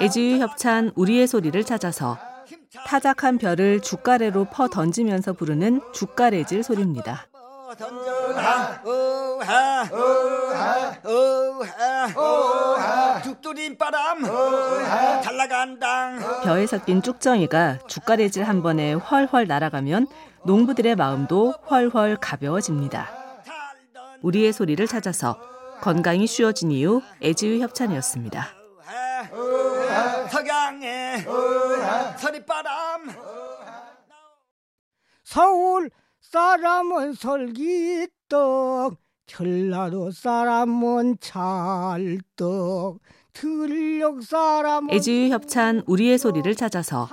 애지유 협찬 우리의 소리를 찾아서 타작한 별을 죽가래로 퍼 던지면서 부르는 죽가래질 소리입니다. 나간다. 벼에 섞인 쭉정이가 죽가래질 한 번에 훨훨 날아가면 농부들의 마음도 훨훨 가벼워집니다. 우리의 소리를 찾아서 건강이 쉬워진 이유 애지유 협찬이었습니다. 석양에 서리바람 서울 사람은 설기떡 전라도 사람은 찰떡 들녘 사람은 애지유 협찬 우리의 소리를 찾아서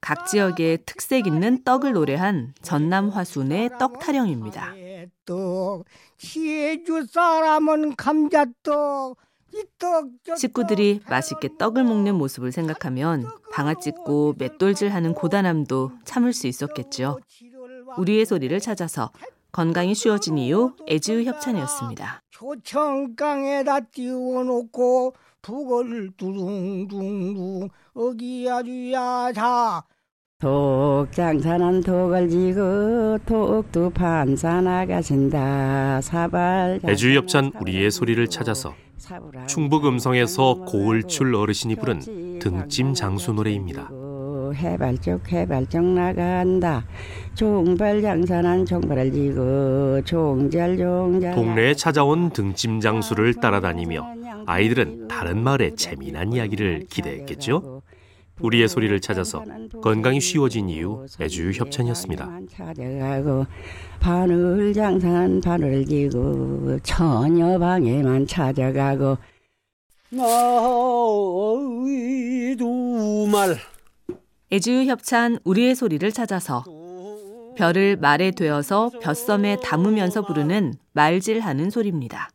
각 지역의 특색 있는 떡을 노래한 전남 화순의 떡 타령입니다. 떡, 시주 사람은 감자떡, 식구들이 맛있게 떡을 먹는 모습을 생각하면 방아 찢고 맷돌질하는 고단함도 참을 수 있었겠죠. 우리의 소리를 찾아서 건강이 쉬워진 이유 애지유 협찬이었습니다. 초청강에다 띄워놓고 북을 두둥둥둥 어기야주야 자 독장사는 독을 지고 독도 판사 나가신다 사발 애주유 협찬 우리의 소리를 찾아서 충북 음성에서 고을출 어르신이 부른 등짐 장수 노래입니다. 해발적 해발적 나간다 종발 장사는 종발을 지고 종잘 종잘 동네에 찾아온 등짐 장수를 따라다니며 아이들은 다른 마을의 재미난 이야기를 기대했겠죠. 우리의 소리를 찾아서 건강이 쉬워진 이유 애주 협찬이었습니다. 바늘 장산 바늘 지고 처녀 방에만 찾아가고 두말 애주 협찬 우리의 소리를 찾아서 별을 말에 되어서 벼섬에 담으면서 부르는 말질하는 소리입니다.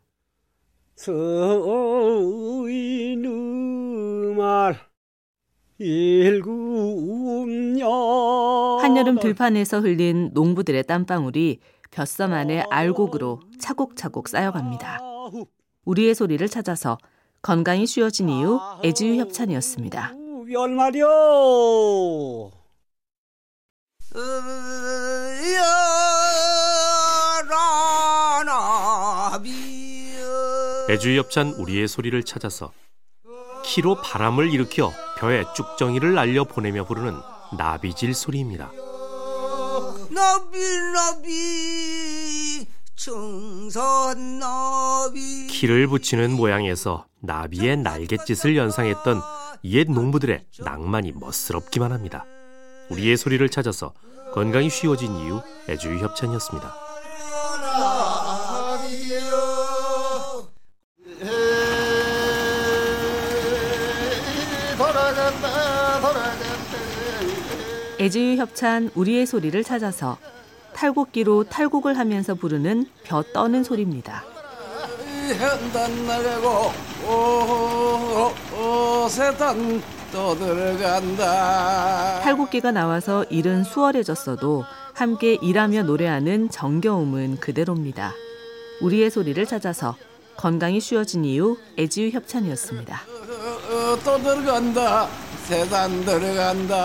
서이누말 한여름 들판에서 흘린 농부들의 땀방울이 벼섬 안에 알곡으로 차곡차곡 쌓여갑니다. 우리의 소리를 찾아서 건강이 쉬워진 이유 애지유 협찬이었습니다. 열말이요. 애주유 협찬 우리의 소리를 찾아서 키로 바람을 일으켜 벼에 쭉정이를 날려 보내며 부르는 나비질 소리입니다. 나비 나비 청선 나비 키를 붙이는 모양에서 나비의 날갯짓을 연상했던 옛 농부들의 낭만이 멋스럽기만 합니다. 우리의 소리를 찾아서 건강이 쉬워진 이유 애주유 협찬이었습니다. 애지유 협찬 우리의 소리를 찾아서 탈곡기로 탈곡을 하면서 부르는 벼 떠는 소리입니다. 탈곡기가 나와서 일은 수월해졌어도 함께 일하며 노래하는 정겨움은 그대로입니다. 우리의 소리를 찾아서 건강이 쉬워진 이유 애지유 협찬이었습니다. 떠들어간다. 세상 들어간다.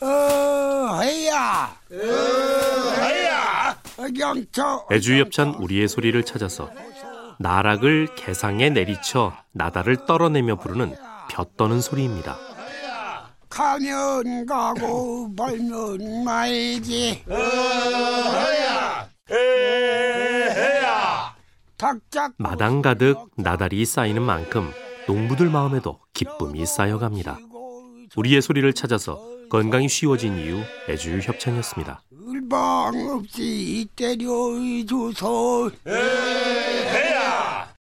어야. 어야. 애주협찬 우리의 소리를 찾아서 나락을 개상에 내리쳐 나다를 떨어내며 부르는 벼 떠는 소리입니다. 가면 가고 벌면 말지. 마당 가득 나달이 쌓이는 만큼 농부들 마음에도 기쁨이 쌓여갑니다. 우리의 소리를 찾아서 건강이 쉬워진 이유 애주 협찬이었습니다. 을방 없이 때려주소.